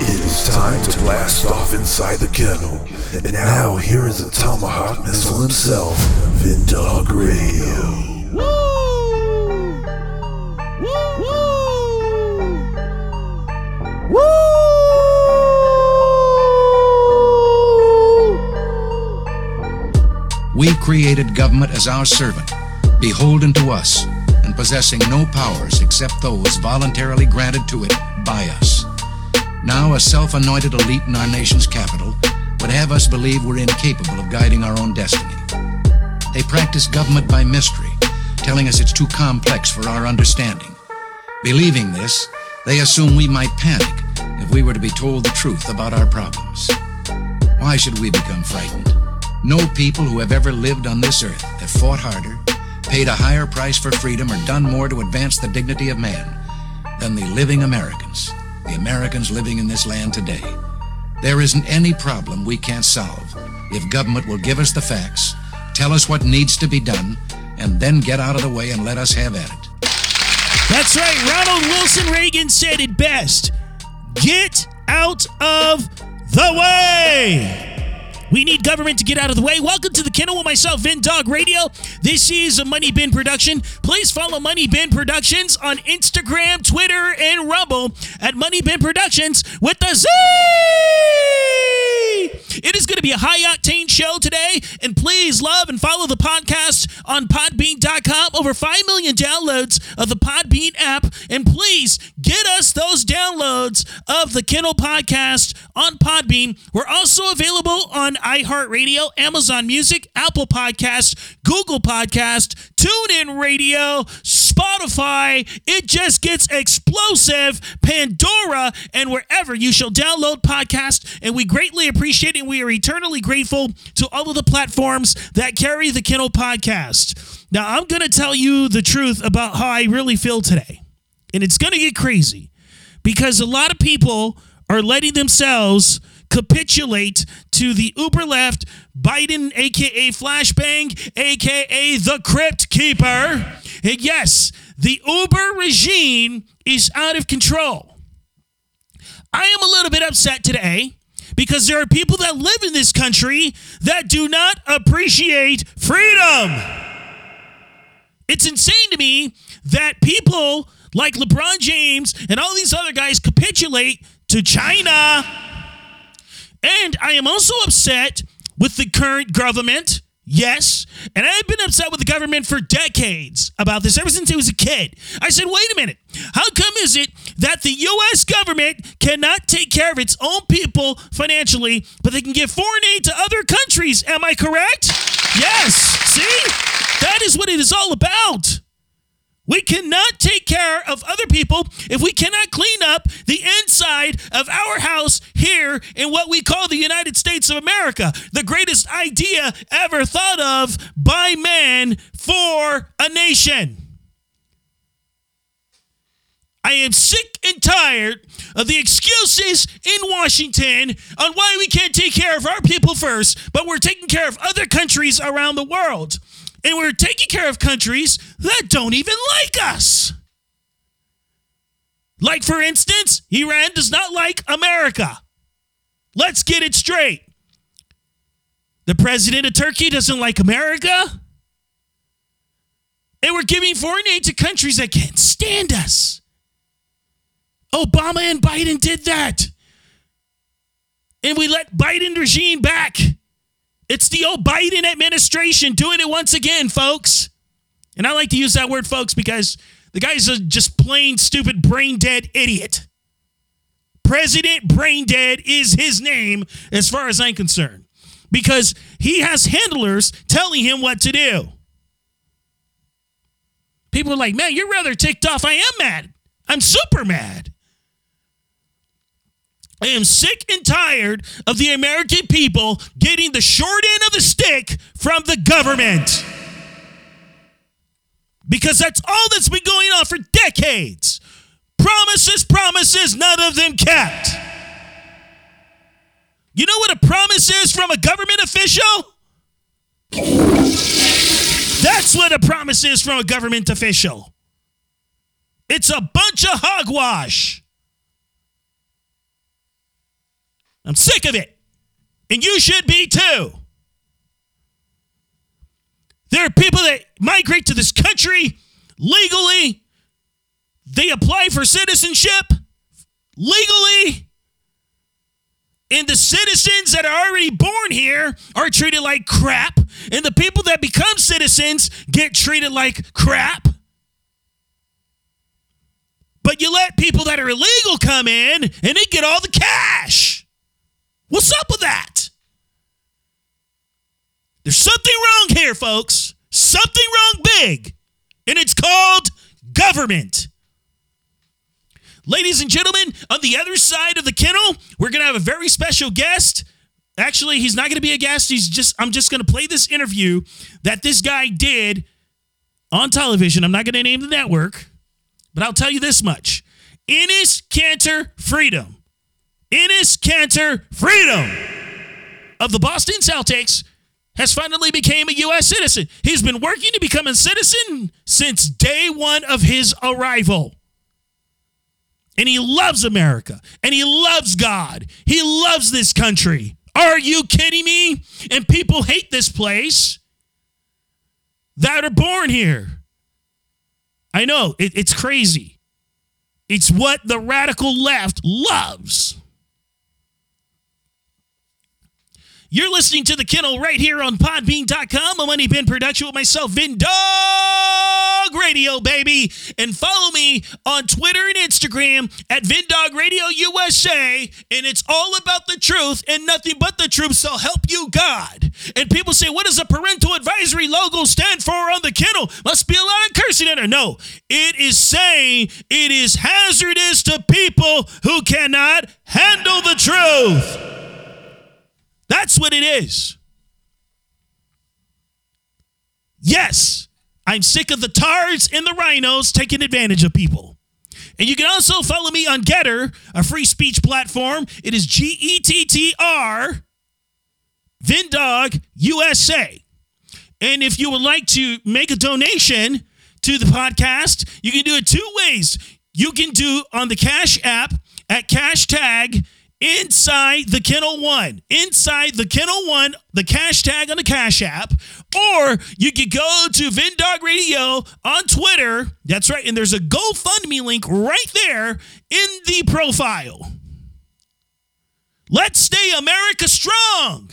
It is time to blast off inside the kennel. And now here is the Tomahawk Missile himself, Vindog Radio. We created government as our servant, beholden to us, and possessing no powers except those voluntarily granted to it by us. Now, a self anointed elite in our nation's capital would have us believe we're incapable of guiding our own destiny. They practice government by mystery, telling us it's too complex for our understanding. Believing this, they assume we might panic if we were to be told the truth about our problems. Why should we become frightened? No people who have ever lived on this earth have fought harder, paid a higher price for freedom, or done more to advance the dignity of man than the living Americans, the Americans living in this land today. There isn't any problem we can't solve if government will give us the facts, tell us what needs to be done, and then get out of the way and let us have at it. That's right. Ronald Wilson Reagan said it best get out of the way. We need government to get out of the way. Welcome to the kennel with myself, Vin Dog Radio. This is a Money Bin production. Please follow Money Bin Productions on Instagram, Twitter, and Rumble at Money Bin Productions with the Z. It is going to be a high octane show today, and please love and follow the podcast on Podbean.com. Over 5 million downloads of the Podbean app, and please get us those downloads of the Kennel podcast on Podbean. We're also available on iHeartRadio, Amazon Music, Apple Podcast, Google Podcast, TuneIn Radio, Spotify. It just gets explosive. Pandora, and wherever you shall download podcasts. And we greatly appreciate And we are eternally grateful to all of the platforms that carry the Kennel podcast. Now, I'm going to tell you the truth about how I really feel today. And it's going to get crazy because a lot of people are letting themselves capitulate to the uber left Biden, aka Flashbang, aka the Crypt Keeper. And yes, the Uber regime is out of control. I am a little bit upset today because there are people that live in this country that do not appreciate freedom. It's insane to me that people like LeBron James and all these other guys capitulate to China. And I am also upset with the current government. Yes. And I've been upset with the government for decades about this ever since I was a kid. I said, wait a minute. How come is it that the U.S. government cannot take care of its own people financially, but they can give foreign aid to other countries? Am I correct? Yes. See? That is what it is all about. We cannot take care of other people if we cannot clean up the inside of our house here in what we call the United States of America. The greatest idea ever thought of by man for a nation. I am sick and tired of the excuses in Washington on why we can't take care of our people first, but we're taking care of other countries around the world. And we're taking care of countries that don't even like us. Like, for instance, Iran does not like America. Let's get it straight. The president of Turkey doesn't like America. And we're giving foreign aid to countries that can't stand us. Obama and Biden did that. And we let Biden regime back. It's the old Biden administration doing it once again, folks. And I like to use that word, folks, because the guy's a just plain stupid, brain dead idiot. President Brain Dead is his name, as far as I'm concerned, because he has handlers telling him what to do. People are like, man, you're rather ticked off. I am mad. I'm super mad. I am sick and tired of the American people getting the short end of the stick from the government. Because that's all that's been going on for decades. Promises, promises, none of them kept. You know what a promise is from a government official? That's what a promise is from a government official. It's a bunch of hogwash. I'm sick of it. And you should be too. There are people that migrate to this country legally, they apply for citizenship legally, and the citizens that are already born here are treated like crap, and the people that become citizens get treated like crap. But you let people that are illegal come in and they get all the cash. What's up with that? There's something wrong here, folks. Something wrong big. And it's called government. Ladies and gentlemen, on the other side of the kennel, we're going to have a very special guest. Actually, he's not going to be a guest. He's just I'm just going to play this interview that this guy did on television. I'm not going to name the network. But I'll tell you this much Enes Kanter Freedom. Enes Kanter Freedom of the Boston Celtics has finally became a U.S. citizen. He's been working to become a citizen since day one of his arrival. And he loves America and he loves God. He loves this country. Are you kidding me? And people hate this place that are born here. I know, it, it's crazy. It's what the radical left loves. You're listening to The Kennel right here on Podbean.com, a Money Bin production with myself, Vin Dog Radio, baby. And follow me on Twitter and Instagram at Vindog Radio USA. And it's all about the truth and nothing but the truth. So help you God. And people say, what does a parental advisory logo stand for on the kennel? Must be a lot of cursing in it. No, it is saying it is hazardous to people who cannot handle the truth. That's what it is. Yes, I'm sick of the tards and the rhinos taking advantage of people. And you can also follow me on Getter, a free speech platform. It is G E T T R, Vindog USA. And if you would like to make a donation to the podcast, you can do it two ways. You can do on the Cash app at cash tag inside the Kennel One, inside the Kennel One, the cash tag on the Cash app, or you could go to Vindog Radio on Twitter. That's right, and there's a GoFundMe link right there in the profile. Let's stay America strong.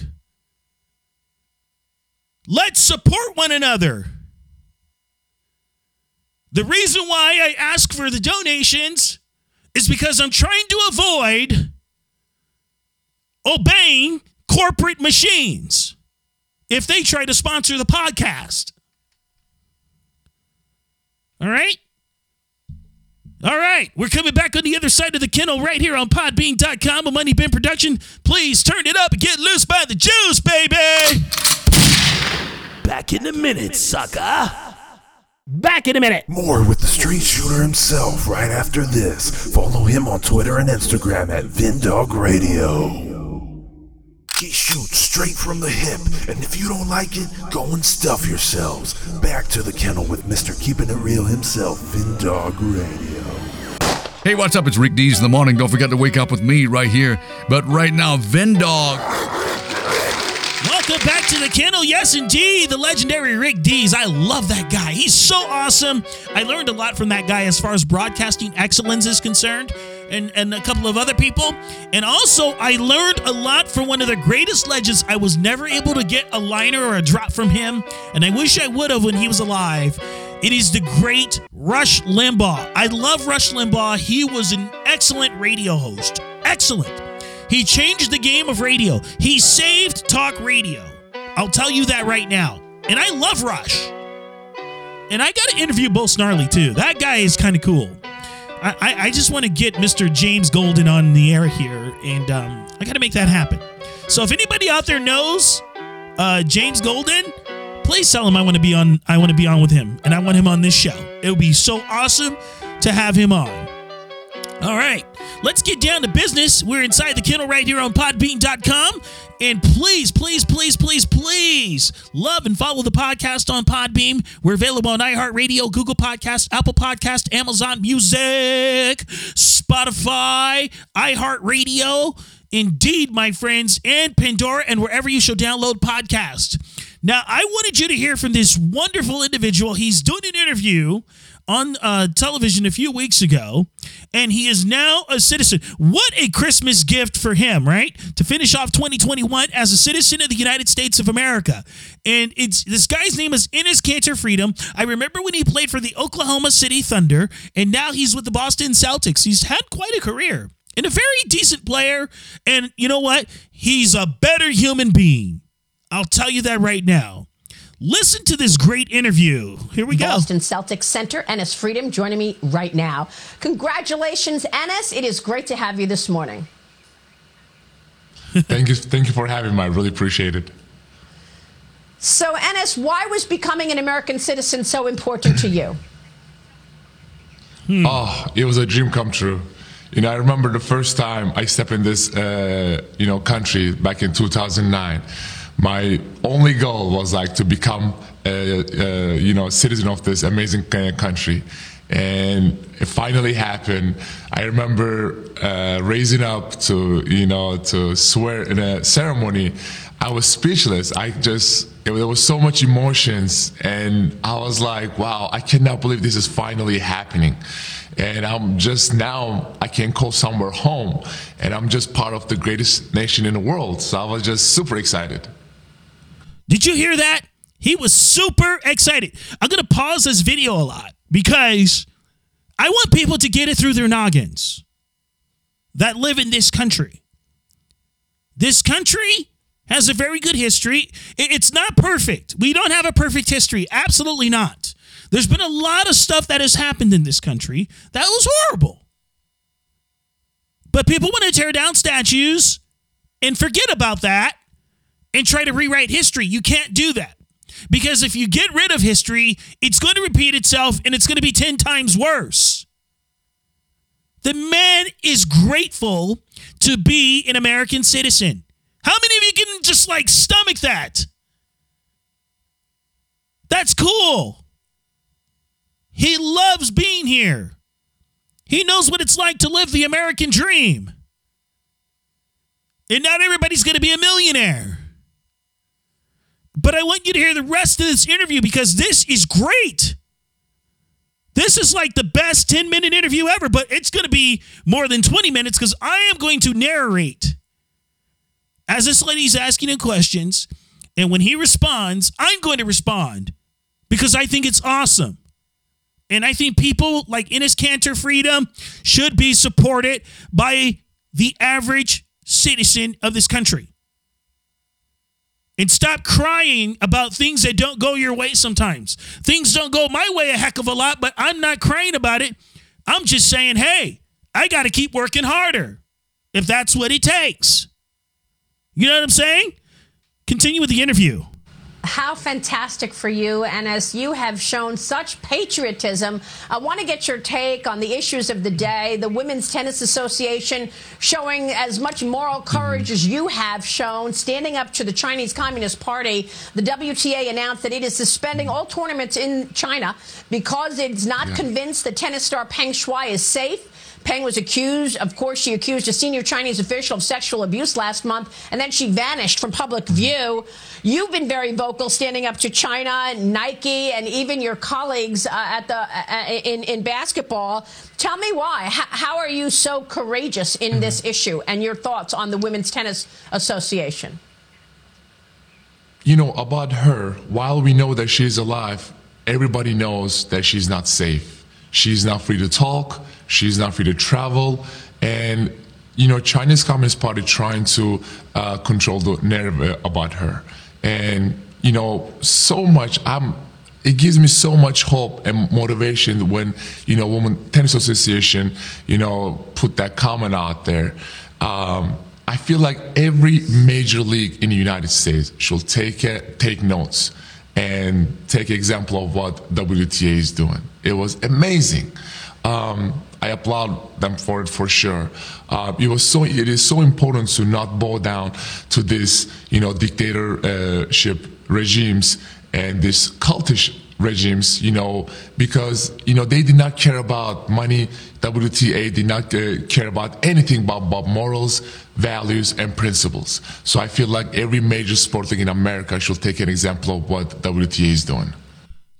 Let's support one another. The reason why I ask for the donations is because I'm trying to avoid obeying corporate machines if they try to sponsor the podcast. All right? All right, we're coming back on the other side of the kennel right here on podbean.com, a Money Bin production. Please turn it up and get loose by the juice, baby. Back in a minute, sucker. Back in a minute. More with the street shooter himself right after this. Follow him on Twitter and Instagram at Vindog Radio. He shoots straight from the hip, and if you don't like it, go and stuff yourselves. Back to the kennel with Mr. Keeping It Real himself, Vindog Radio. Hey, what's up? It's Rick Dees in the morning. Don't forget to wake up with me right here. But right now, Vendog. Welcome back to the kennel. Yes, indeed, the legendary Rick Dees. I love that guy. He's so awesome. I learned a lot from that guy as far as broadcasting excellence is concerned, and, and a couple of other people. And also, I learned a lot from one of the greatest legends. I was never able to get a liner or a drop from him, and I wish I would have when he was alive. It is the great Rush Limbaugh. I love Rush Limbaugh. He was an excellent radio host. Excellent. He changed the game of radio. He saved talk radio. I'll tell you that right now. And I love Rush. And I got to interview Bo Snerdley too. That guy is kind of cool. I, I, just want to get Mr. James Golden on the air here, and um, I got to make that happen. So if anybody out there knows uh, James Golden, please tell him I want to be on. I want to be on with him, and I want him on this show. It would be so awesome to have him on. All right. Let's get down to business. We're inside the kennel right here on podbean.com. And please, please, please, please, please love and follow the podcast on Podbean. We're available on iHeartRadio, Google Podcast, Apple Podcast, Amazon Music, Spotify, iHeartRadio, Indeed, my friends, and Pandora, and wherever you shall download podcasts. Now, I wanted you to hear from this wonderful individual. He's doing an interview on uh, television a few weeks ago, and he is now a citizen. What a Christmas gift for him, right? To finish off 2021 as a citizen of the United States of America. And it's this guy's name is Enes Kanter Freedom. I remember when he played for the Oklahoma City Thunder, and now he's with the Boston Celtics. He's had quite a career and a very decent player. And you know what? He's a better human being. I'll tell you that right now. Listen to this great interview. Here we go. Boston Celtics center, Enes Freedom, joining me right now. Congratulations, Enes. It is great to have you this morning. thank you, thank you for having me. I really appreciate it. So, Enes, why was becoming an American citizen so important to you? Hmm. Oh, it was a dream come true. You know, I remember the first time I stepped in this, uh, you know, country back in 2009 my only goal was like to become a, a you know a citizen of this amazing country. And it finally happened. I remember uh, raising up to you know to swear in a ceremony. I was speechless. I just it, there was so much emotions. And i was like wow i cannot believe this is finally happening. And i'm just now i can call somewhere home. And i'm just part of the greatest nation in the world. So i was just super excited did you hear that? He was super excited. I'm going to pause this video a lot because I want people to get it through their noggins that live in this country. This country has a very good history. It's not perfect. We don't have a perfect history. Absolutely not. There's been a lot of stuff that has happened in this country that was horrible. But people want to tear down statues and forget about that and try to rewrite history. You can't do that. Because if you get rid of history, it's going to repeat itself and it's going to be 10 times worse. The man is grateful to be an American citizen. How many of you can just like stomach that? That's cool. He loves being here. He knows what it's like to live the American dream. And not everybody's going to be a millionaire. But I want you to hear the rest of this interview because this is great. This is like the best 10 minute interview ever, but it's going to be more than 20 minutes because I am going to narrate as this lady's asking him questions. And when he responds, I'm going to respond because I think it's awesome. And I think people like Enes Kanter Freedom should be supported by the average citizen of this country and stop crying about things that don't go your way sometimes. Things don't go my way a heck of a lot, but I'm not crying about it. I'm just saying, hey, I got to keep working harder if that's what it takes. You know what I'm saying? Continue with the interview how fantastic for you. And as you have shown such patriotism, I want to get your take on the issues of the day. The Women's Tennis Association showing as much moral mm-hmm. courage as you have shown, standing up to the Chinese Communist Party. The WTA announced that it is suspending all tournaments in China because it's not yeah. convinced that tennis star Peng Shuai is safe. Peng was accused, of course, she accused a senior Chinese official of sexual abuse last month, and then she vanished from public view. You've been very vocal, standing up to China, Nike, and even your colleagues uh, at the uh, in in basketball. Tell me why. H- how are you so courageous in mm-hmm. this issue, and your thoughts on the Women's Tennis Association? You know about her. While we know that she's alive, everybody knows that she's not safe. She's not free to talk. She's not free to travel. And, you know, Chinese Communist Party trying to uh, control the narrative about her. And, you know, so much, I'm, it gives me so much hope and motivation when, you know, Women Tennis Association, you know, put that comment out there. Um, I feel like every major league in the United States should take it, take notes and take example of what WTA is doing. It was amazing. Um, I applaud them for it for sure. Uh, it was so it is so important to not bow down to this you know dictatorship regimes and this cultish regimes, you know, because you know they did not care about money. WTA did not uh, care about anything about, about morals, values, and principles. So I feel like every major sport league in America should take an example of what WTA is doing.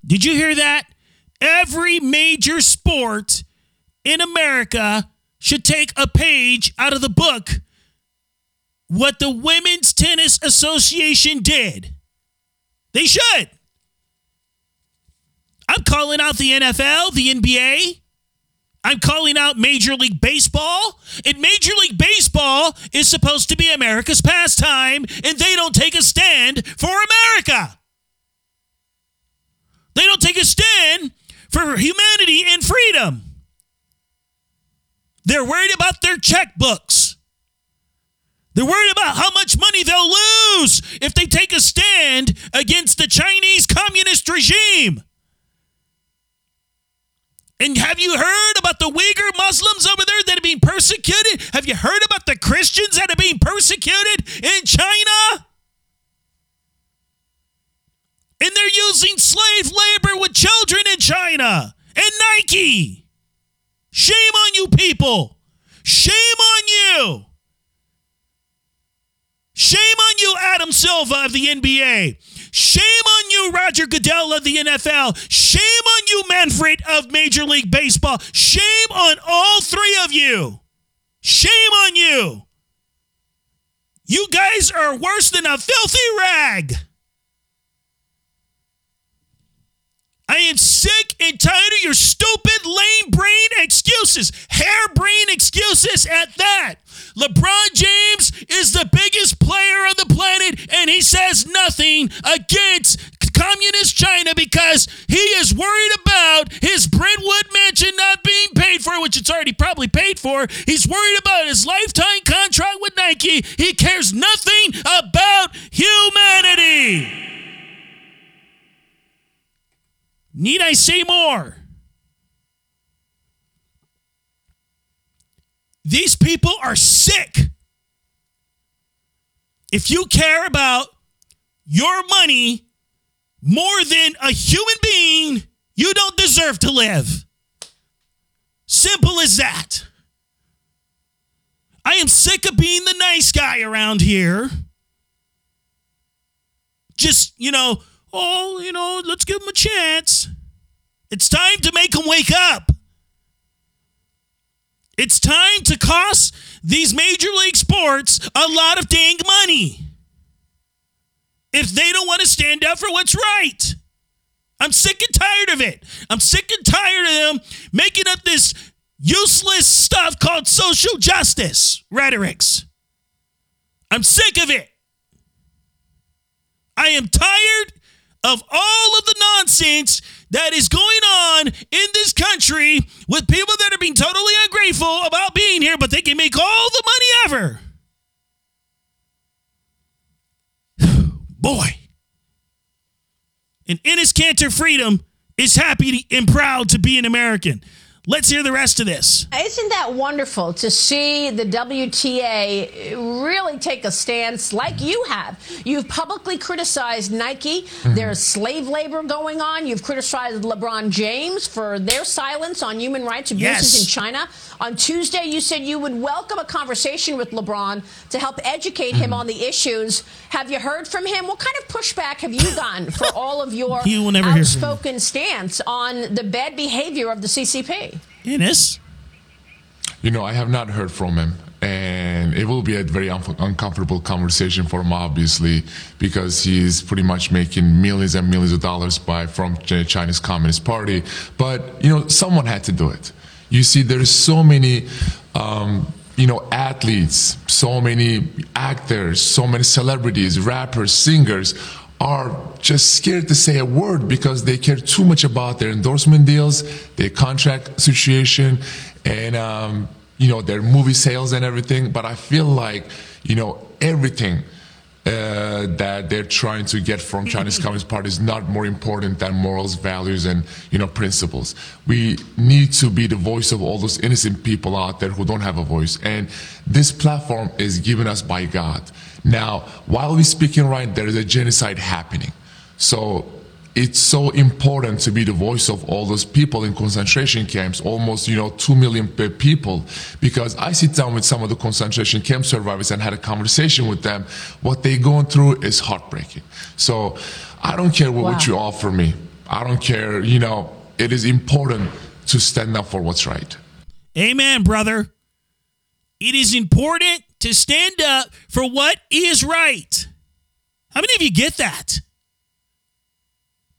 Did you hear that? Every major sport in America should take a page out of the book what the Women's Tennis Association did. They should. I'm calling out the NFL, the NBA. I'm calling out Major League Baseball. And Major League Baseball is supposed to be America's pastime, and they don't take a stand for America. They don't take a stand for humanity and freedom. They're worried about their checkbooks. They're worried about how much money they'll lose if they take a stand against the Chinese communist regime. And have you heard about the Uyghur Muslims over there that are being persecuted? Have you heard about the Christians that are being persecuted in China? And they're using slave labor with children in China and Nike. Shame on you people. Shame on you. Shame on you, Adam Silver of the NBA. Shame on you, Roger Goodell of the NFL. Shame on you, Manfred of Major League Baseball. Shame on all three of you. Shame on you. You guys are worse than a filthy rag. I am sick and tired of your stupid, lame brain excuses, harebrained excuses at that. LeBron James is the biggest player on the planet, and he says nothing against communist China because he is worried about his Brentwood mansion not being paid for, which it's already probably paid for. He's worried about his lifetime contract with Nike. He cares nothing about humanity. Need I say more? These people are sick. If you care about your money more than a human being, you don't deserve to live. Simple as that. I am sick of being the nice guy around here. Just, you know, oh, you know, let's give them a chance. It's time to make them wake up. It's time to cost these major league sports a lot of dang money if they don't want to stand up for what's right. I'm sick and tired of it. I'm sick and tired of them making up this useless stuff called social justice rhetorics. I'm sick of it. I am tired of all of the nonsense that is going on in this country with people that are being totally ungrateful about being here, but they can make all the money ever. Boy. And Enes Kanter Freedom is happy and proud to be an American. Let's hear the rest of this. Isn't that wonderful to see the WTA really take a stance like you have? You've publicly criticized Nike. Mm-hmm. There's slave labor going on. You've criticized LeBron James for their silence on human rights abuses yes. in China. On Tuesday, you said you would welcome a conversation with LeBron to help educate him mm-hmm. on the issues. Have you heard from him? What kind of pushback have you gotten for all of your you will never outspoken stance on the bad behavior of the CCP? Enes? You know, I have not heard from him. And it will be a very un- uncomfortable conversation for him, obviously, because he's pretty much making millions and millions of dollars by from the Chinese Communist Party. But you know, someone had to do it. You see, there's so many. Um, you know, athletes, so many actors, so many celebrities, rappers, singers are just scared to say a word because they care too much about their endorsement deals, their contract situation, and um, you know their movie sales and everything. But I feel like you know everything uh, that they're trying to get from Chinese Communist Party is not more important than morals, values, and you know principles. We need to be the voice of all those innocent people out there who don't have a voice, and this platform is given us by God. Now, while we're speaking right, there is a genocide happening. So it's so important to be the voice of all those people in concentration camps, almost, you know, two million people, because I sit down with some of the concentration camp survivors and had a conversation with them. What they're going through is heartbreaking. So I don't care what, Wow. what you offer me. I don't care, you know, it is important to stand up for what's right. Amen, brother. It is important to stand up for what is right. How many of you get that?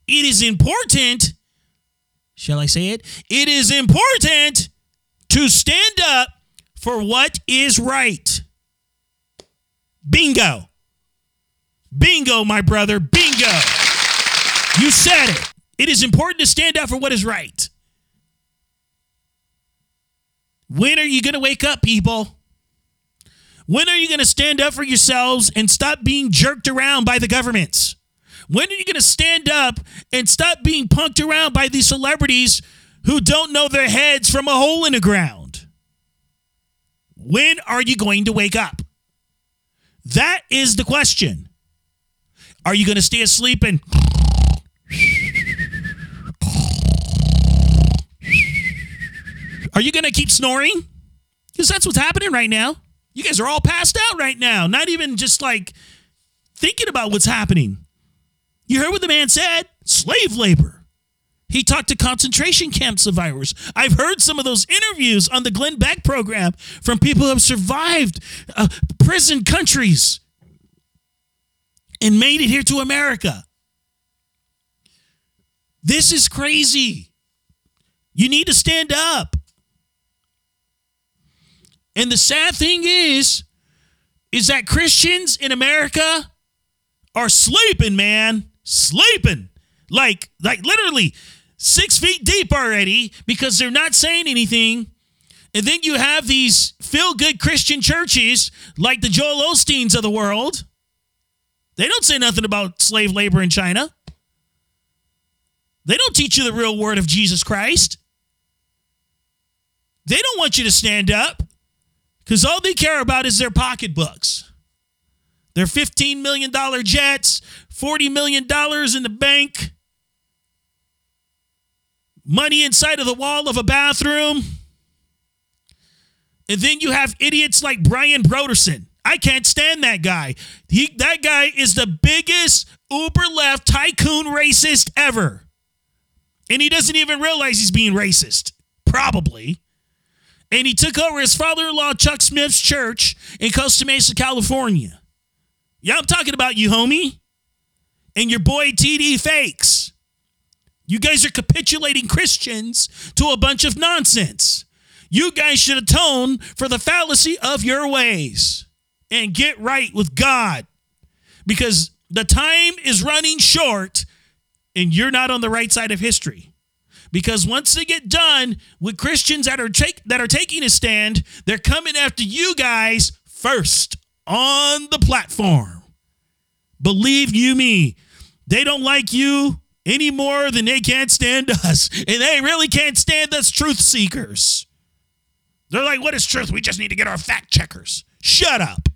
It is important, shall I say it? It is important to stand up for what is right. Bingo. Bingo, my brother. Bingo. You said it. It is important to stand up for what is right. When are you going to wake up, people? When are you going to stand up for yourselves and stop being jerked around by the governments? When are you going to stand up and stop being punked around by these celebrities who don't know their heads from a hole in the ground? When are you going to wake up? That is the question. Are you going to stay asleep and Are you going to keep snoring? Because that's what's happening right now. You guys are all passed out right now, not even just like thinking about what's happening. You heard what the man said slave labor. He talked to concentration camp survivors. I've heard some of those interviews on the Glenn Beck program from people who have survived uh, prison countries and made it here to America. This is crazy. You need to stand up. And the sad thing is, is that Christians in America are sleeping, man. Sleeping. Like, like literally six feet deep already because they're not saying anything. And then you have these feel good Christian churches like the Joel Osteens of the world. They don't say nothing about slave labor in China. They don't teach you the real word of Jesus Christ. They don't want you to stand up because all they care about is their pocketbooks. Their $15 million jets, $40 million in the bank, money inside of the wall of a bathroom. And then you have idiots like Brian Brodersen. I can't stand that guy. He, that guy is the biggest uber left tycoon racist ever. And he doesn't even realize he's being racist. Probably. And he took over his father in law, Chuck Smith's church in Costa Mesa, California. Yeah, I'm talking about you, homie. And your boy TD Fakes. You guys are capitulating Christians to a bunch of nonsense. You guys should atone for the fallacy of your ways and get right with God because the time is running short and you're not on the right side of history. Because once they get done with Christians that are take, that are taking a stand, they're coming after you guys first on the platform. Believe you me, they don't like you any more than they can't stand us. And they really can't stand us truth seekers. They're like, what is truth? We just need to get our fact checkers. Shut up.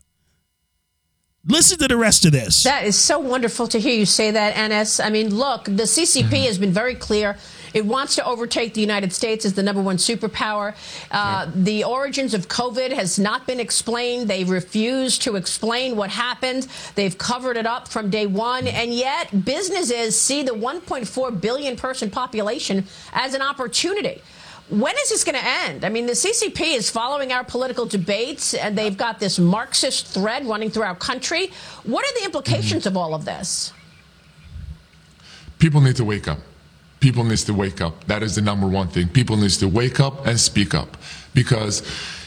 Listen to the rest of this. That is so wonderful to hear you say that, Enes. I mean, look, the CCP mm-hmm. has been very clear. It wants to overtake the United States as the number one superpower. Uh, The origins of COVID has not been explained. They refuse to explain what happened. They've covered it up from day one. And yet, businesses see the 1.4 billion person population as an opportunity. When is this going to end? I mean, the CCP is following our political debates, and they've got this Marxist thread running through our country. What are the implications of all of this? people need to wake up people needs to wake up. That is the number one thing. People needs to wake up and speak up. Because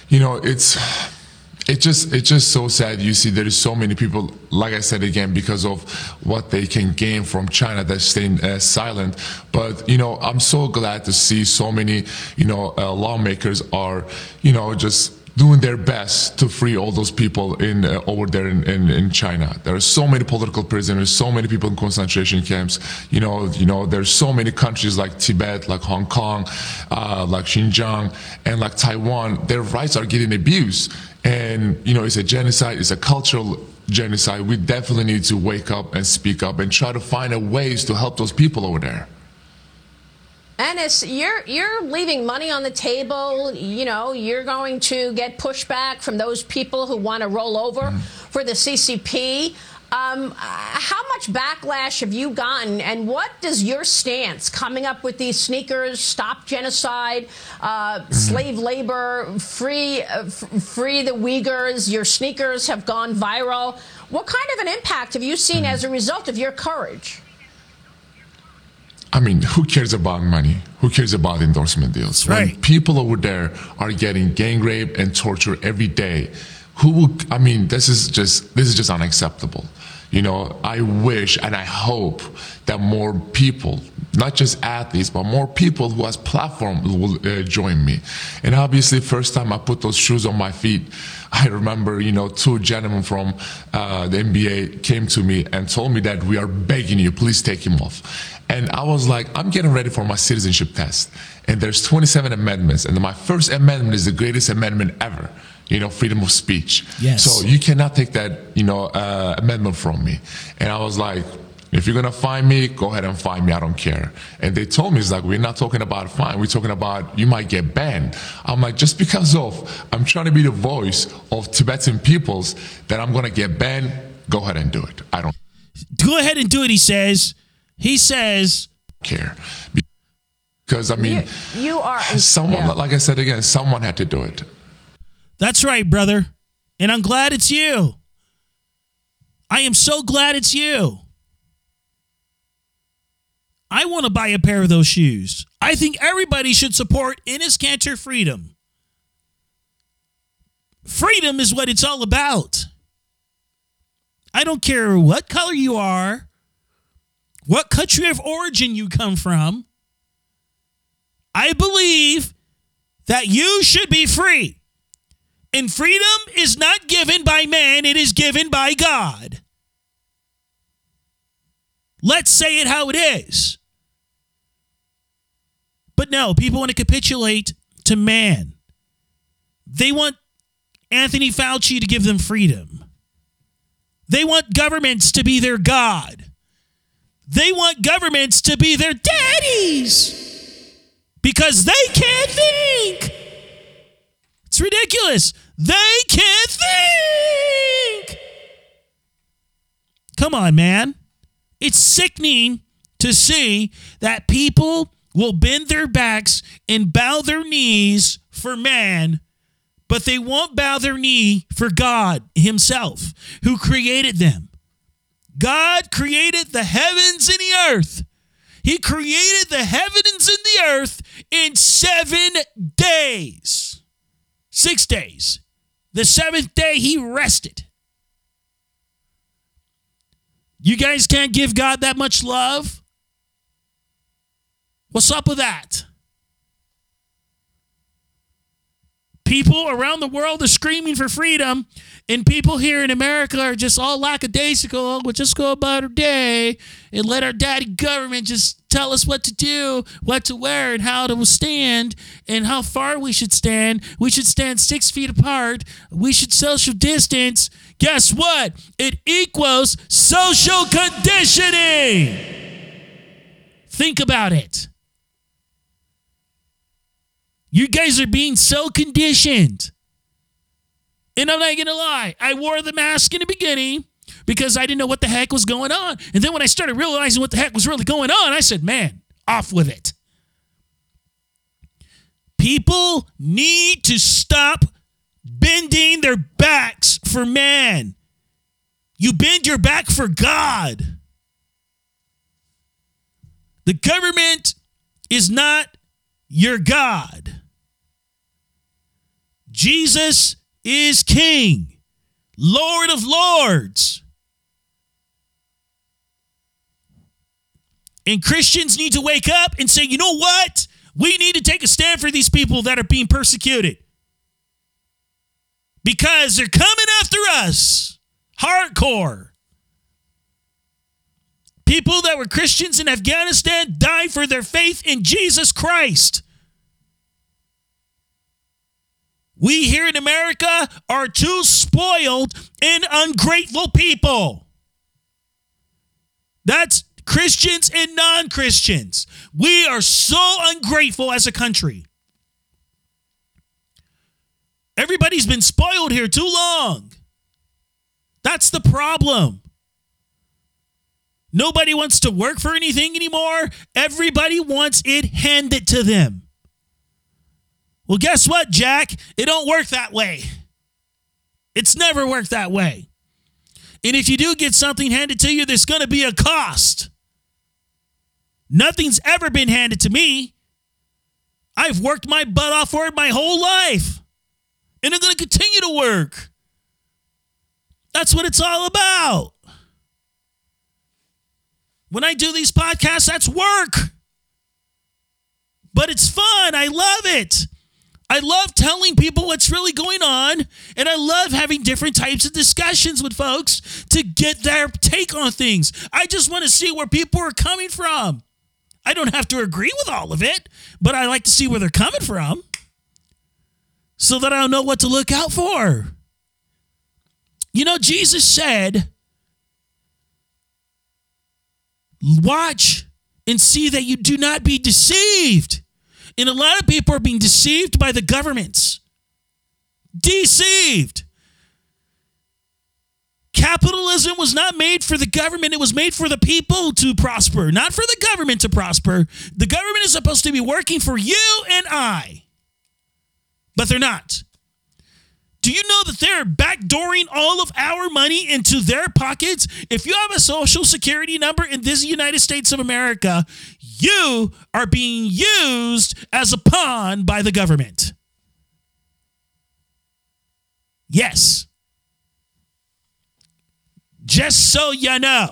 you know it's it just it's just so sad. You see there is so many people like i said again because of what they can gain from china that's staying uh, silent. But you know i'm so glad to see so many you know uh, lawmakers are you know just doing their best to free all those people in uh, over there in, in, in China. There are so many political prisoners, so many people in concentration camps. You know, you know, there's so many countries like Tibet, like Hong Kong, uh, like Xinjiang, and like Taiwan. Their rights are getting abused, and you know, it's a genocide. It's a cultural genocide. We definitely need to wake up and speak up and try to find a ways to help those people over there. Enes, you're you're leaving money on the table. You know, you're going to get pushback from those people who want to roll over mm-hmm. for the CCP. Um, how much backlash have you gotten, and what does your stance coming up with these sneakers, stop genocide, uh, mm-hmm. slave labor, free uh, f- free the Uyghurs? Your sneakers have gone viral. What kind of an impact have you seen mm-hmm. as a result of your courage? I mean, who cares about money? Who cares about endorsement deals? Right. When people over there are getting gang rape and torture every day, who will, I mean, this is just, this is just unacceptable. You know, I wish and I hope that more people, not just athletes, but more people who has platform will uh, join me. And obviously, first time I put those shoes on my feet, I remember, you know, two gentlemen from uh, the NBA came to me and told me that we are begging you, please take him off. And I was like, I'm getting ready for my citizenship test. And there's 27 amendments. And my first amendment is the greatest amendment ever. You know, freedom of speech. Yes. So you cannot take that, you know, uh, amendment from me. And I was like, if you're gonna find me, go ahead and find me. I don't care. And they told me it's like we're not talking about fine. We're talking about you might get banned. I'm like just because of I'm trying to be the voice of Tibetan peoples that I'm gonna get banned. Go ahead and do it. I don't go ahead and do it. He says. He says, care. Because, I mean, you, you are. Someone, yeah. like I said again, someone had to do it. That's right, brother. And I'm glad it's you. I am so glad it's you. I want to buy a pair of those shoes. I think everybody should support Kanter freedom. Freedom is what it's all about. I don't care what color you are what country of origin you come from, I believe that you should be free. And freedom is not given by man, it is given by God. Let's say it how it is. But no, people want to capitulate to man. They want Anthony Fauci to give them freedom. They want governments to be their God. They want governments to be their daddies because they can't think. It's ridiculous. They can't think. Come on, man. It's sickening to see that people will bend their backs and bow their knees for man, but they won't bow their knee for God Himself, who created them. God created the heavens and the earth. He created the heavens and the earth in seven days. Six days. The seventh day, he rested. You guys can't give God that much love? What's up with that? People around the world are screaming for freedom, and people here in America are just all lackadaisical. We'll just go about our day and let our daddy government just tell us what to do, what to wear, and how to stand, and how far we should stand. We should stand six feet apart. We should social distance. Guess what? It equals social conditioning. Think about it. You guys are being so conditioned. And I'm not going to lie, I wore the mask in the beginning because I didn't know what the heck was going on. And then when I started realizing what the heck was really going on, I said, man, off with it. People need to stop bending their backs for man. You bend your back for God. The government is not your God. Jesus is King, Lord of Lords. And Christians need to wake up and say, you know what? We need to take a stand for these people that are being persecuted. because they're coming after us hardcore. People that were Christians in Afghanistan died for their faith in Jesus Christ. We here in America are too spoiled and ungrateful people. That's Christians and non Christians. We are so ungrateful as a country. Everybody's been spoiled here too long. That's the problem. Nobody wants to work for anything anymore. Everybody wants it handed to them. Well, guess what, Jack? It don't work that way. It's never worked that way. And if you do get something handed to you, there's going to be a cost. Nothing's ever been handed to me. I've worked my butt off for it my whole life. And I'm going to continue to work. That's what it's all about. When I do these podcasts, that's work. But it's fun. I love it. I love telling people what's really going on, and I love having different types of discussions with folks to get their take on things. I just want to see where people are coming from. I don't have to agree with all of it, but I like to see where they're coming from so that I'll know what to look out for. You know, Jesus said, Watch and see that you do not be deceived. And a lot of people are being deceived by the governments. Deceived. Capitalism was not made for the government, it was made for the people to prosper, not for the government to prosper. The government is supposed to be working for you and I, but they're not. Do you know that they're backdooring all of our money into their pockets? If you have a social security number in this United States of America, you are being used as a pawn by the government. Yes. Just so you know.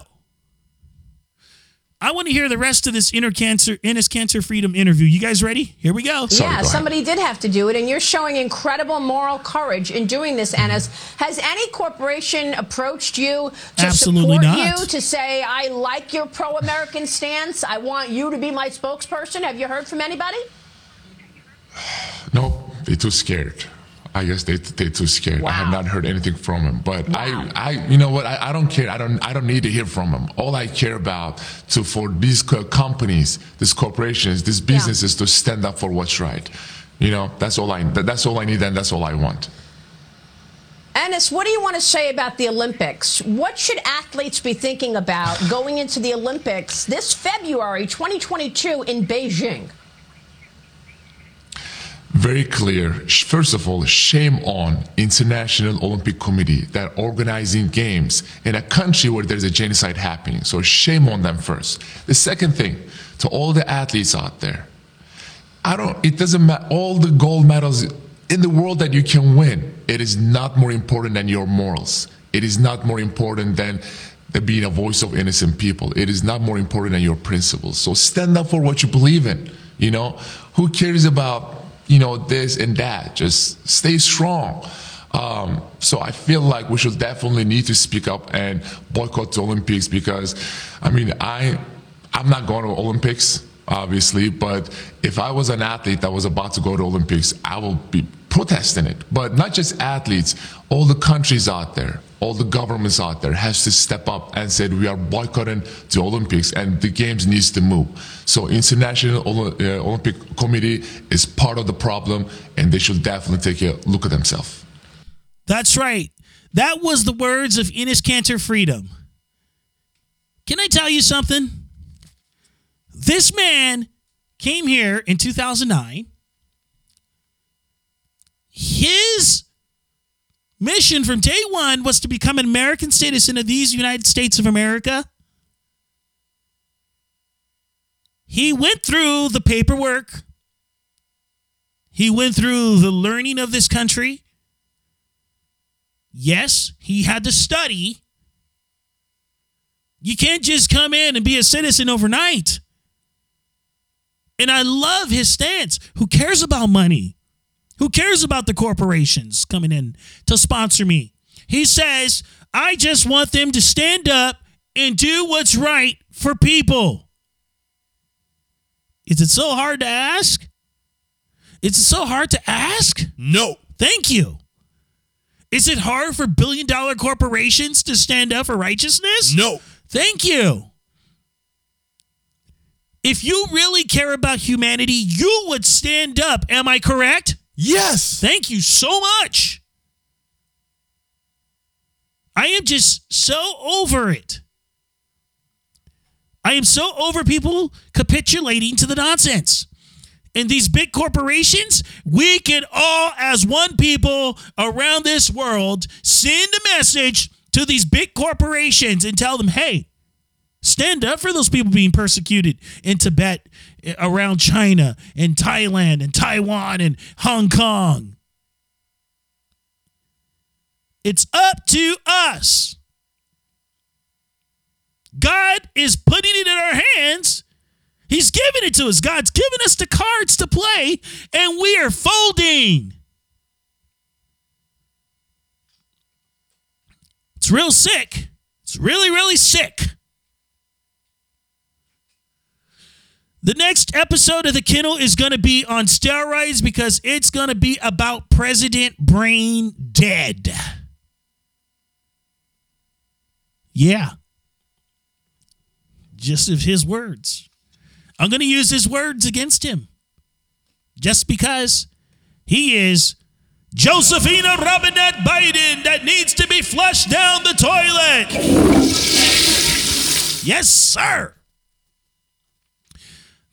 I want to hear the rest of this Enes Kanter, Enes Kanter Freedom interview. You guys ready? Here we go. Sorry, yeah, go ahead. somebody did have to do it, and you're showing incredible moral courage in doing this, mm-hmm. Enes. Has any corporation approached you to Absolutely support not. you, to say, I like your pro American stance, I want you to be my spokesperson? Have you heard from anybody? No, they're too scared. I guess they they're too scared. I have not heard anything from him. But I, I, you know what? I, I don't care. I don't I don't need to hear from him. All I care about to for these companies, these corporations, these businesses to stand up for what's right. You know, that's all I that, that's all I need and that's all I want. Enes, what do you want to say about the Olympics? What should athletes be thinking about going into the Olympics this February 2022 in Beijing? Very clear. First of all, shame on International Olympic Committee that organizing games in a country where there's a genocide happening. So shame on them first. The second thing, to all the athletes out there, I don't. It doesn't matter. All the gold medals in the world that you can win, it is not more important than your morals. It is not more important than being a voice of innocent people. It is not more important than your principles. So stand up for what you believe in. You know, who cares about you know this and that? Just stay strong. Um, so I feel like we should definitely need to speak up and boycott the Olympics because, I mean, I I'm not going to Olympics obviously, but if I was an athlete that was about to go to Olympics, I will be protesting it. But not just athletes, all the countries out there, all the governments out there has to step up and said we are boycotting the Olympics and the games needs to move. So International uh, Olympic Committee is part of the problem and they should definitely take a look at themselves. That's right. That was the words of Enes Kanter Freedom. Can I tell you something? This man came here in 2009. His mission from day one was to become an American citizen of these United States of America. He went through the paperwork. He went through the learning of this country. Yes, he had to study. You can't just come in and be a citizen overnight. And I love his stance. Who cares about money? Who cares about the corporations coming in to sponsor me? He says, I just want them to stand up and do what's right for people. Is it so hard to ask? Is it so hard to ask? No. Thank you. Is it hard for billion dollar corporations to stand up for righteousness? No. Thank you. If you really care about humanity, you would stand up. Am I correct? Yes. Thank you so much. I am just so over it. I am so over people capitulating to the nonsense. And these big corporations, we can all, as one people around this world, send a message to these big corporations and tell them, hey, stand up for those people being persecuted in Tibet, around China, and Thailand, and Taiwan, and Hong Kong. It's up to us. God is putting it in our hands. He's giving it to us. God's given us the cards to play, and we are folding. It's real sick. It's really, really sick. The next episode of The Kennel is going to be on steroids because it's going to be about President Brain Dead. Yeah. Just of his words. I'm going to use his words against him. Just because he is Josephina Robinette Biden that needs to be flushed down the toilet. Yes, sir.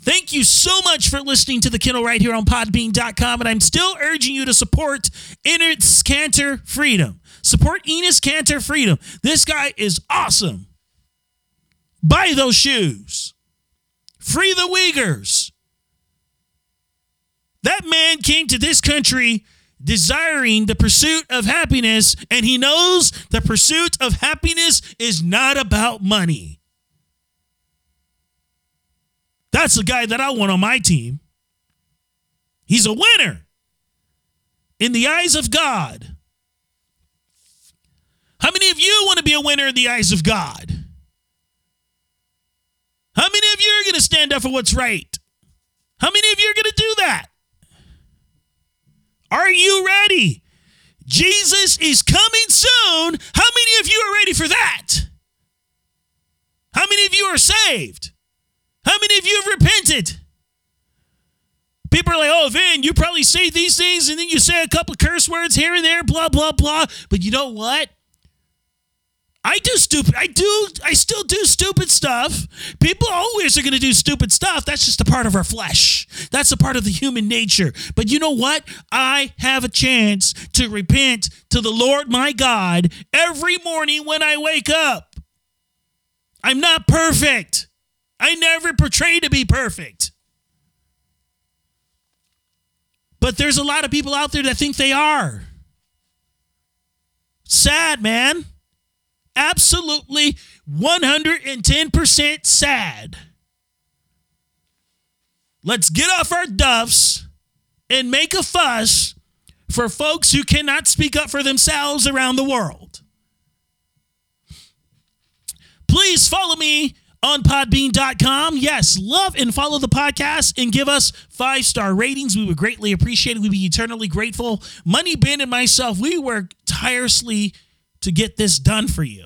Thank you so much for listening to the Kennel right here on podbean.com. And I'm still urging you to support Enes Kanter Freedom. Support Enes Kanter Freedom. This guy is awesome. Buy those shoes. Free the Uyghurs. That man came to this country desiring the pursuit of happiness, and he knows the pursuit of happiness is not about money. That's the guy that I want on my team. He's a winner in the eyes of God. How many of you want to be a winner in the eyes of God? How many of you are going to stand up for what's right? How many of you are going to do that? Are you ready? Jesus is coming soon. How many of you are ready for that? How many of you are saved? How many of you have repented? People are like, oh, Vin, you probably say these things and then you say a couple curse words here and there, blah, blah, blah. But you know what? I do stupid. I do. I still do stupid stuff. People always are going to do stupid stuff. That's just a part of our flesh. That's a part of the human nature. But you know what? I have a chance to repent to the Lord my God every morning when I wake up. I'm not perfect. I never portray to be perfect. But there's a lot of people out there that think they are. Sad, man absolutely 110% sad. Let's get off our duffs and make a fuss for folks who cannot speak up for themselves around the world. Please follow me on podbean.com. Yes, love and follow the podcast and give us five star ratings. We would greatly appreciate it. We'd be eternally grateful. Money Bin and myself, we work tirelessly to get this done for you.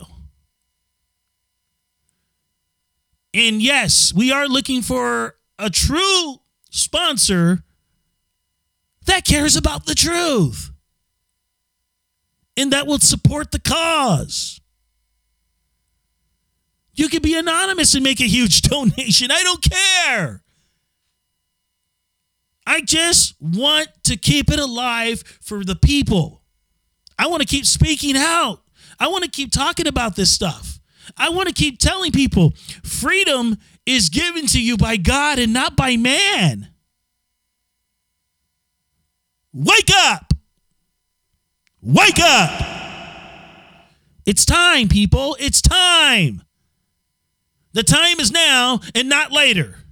And yes, we are looking for a true sponsor that cares about the truth and that will support the cause. You can be anonymous and make a huge donation. I don't care. I just want to keep it alive for the people. I want to keep speaking out. I want to keep talking about this stuff. I want to keep telling people freedom is given to you by God and not by man. Wake up! Wake up! It's time, people. It's time. The time is now and not later.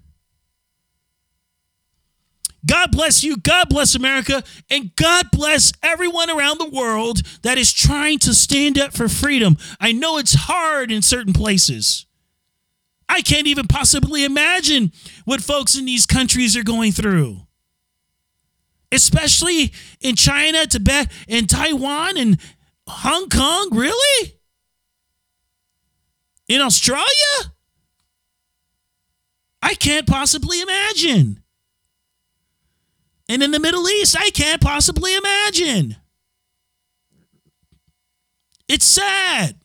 God bless you. God bless America. And God bless everyone around the world that is trying to stand up for freedom. I know it's hard in certain places. I can't even possibly imagine what folks in these countries are going through. Especially in China, Tibet, and Taiwan and Hong Kong. Really? In Australia? I can't possibly imagine. And in the Middle East, I can't possibly imagine. It's sad.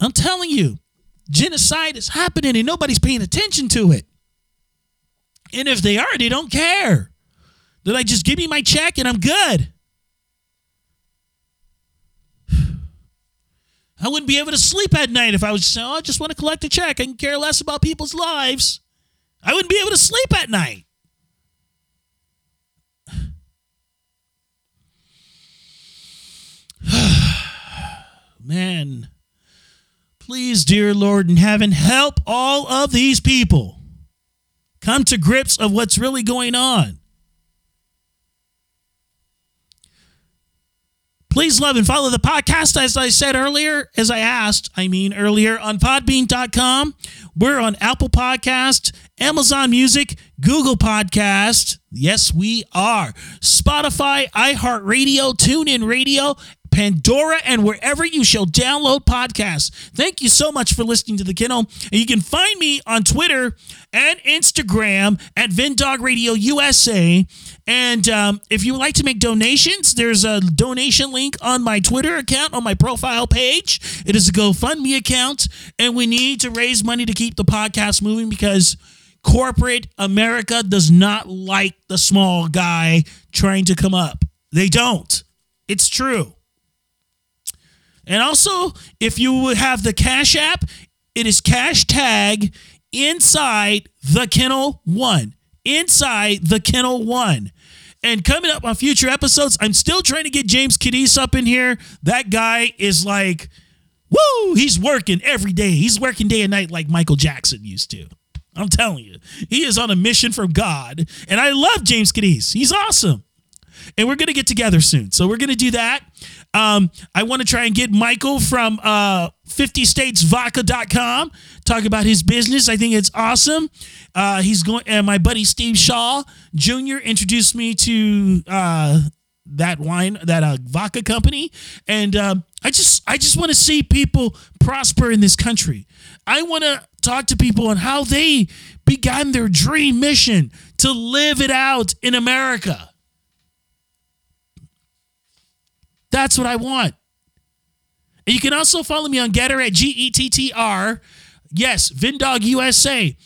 I'm telling you, genocide is happening and nobody's paying attention to it. And if they are, they don't care. They're like, just give me my check and I'm good. I wouldn't be able to sleep at night if I was saying, oh, I just want to collect a check. I can care less about people's lives. I wouldn't be able to sleep at night. Man, please, dear Lord in heaven, help all of these people come to grips of what's really going on. Please love and follow the podcast, as I said earlier, as I asked, I mean earlier, on podbean.com. We're on Apple Podcast, Amazon Music, Google Podcast. Yes, we are. Spotify, iHeartRadio, TuneIn Radio, Pandora, and wherever you shall download podcasts. Thank you so much for listening to The Kennel. And you can find me on Twitter and Instagram at Vindog Radio USA. And um, if you would like to make donations, there's a donation link on my Twitter account on my profile page. It is a GoFundMe account, and we need to raise money to keep the podcast moving because corporate America does not like the small guy trying to come up. They don't. It's true. And also, if you would have the Cash App, it is cash tag inside the kennel one. Inside the kennel one. And coming up on future episodes, I'm still trying to get James Cadiz up in here. That guy is like, woo, he's working every day. He's working day and night like Michael Jackson used to. I'm telling you, he is on a mission from God. And I love James Cadiz. He's awesome. And we're going to get together soon. So we're going to do that. Um, I want to try and get Michael from uh, 50statesvodka.com talk about his business. I think it's awesome. Uh, he's going, and my buddy Steve Shaw Jr. introduced me to uh, that wine, that uh, vodka company, and um, I just, I just want to see people prosper in this country. I want to talk to people on how they began their dream mission to live it out in America. That's what I want. And you can also follow me on Gettr at G E T T R. Yes, Vindog USA.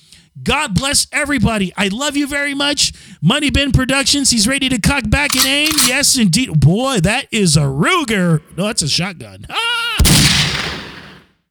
God bless everybody. I love you very much. Money Bin Productions. He's ready to cock back and aim. Yes, indeed. Boy, that is a Ruger. No, that's a shotgun. Ah!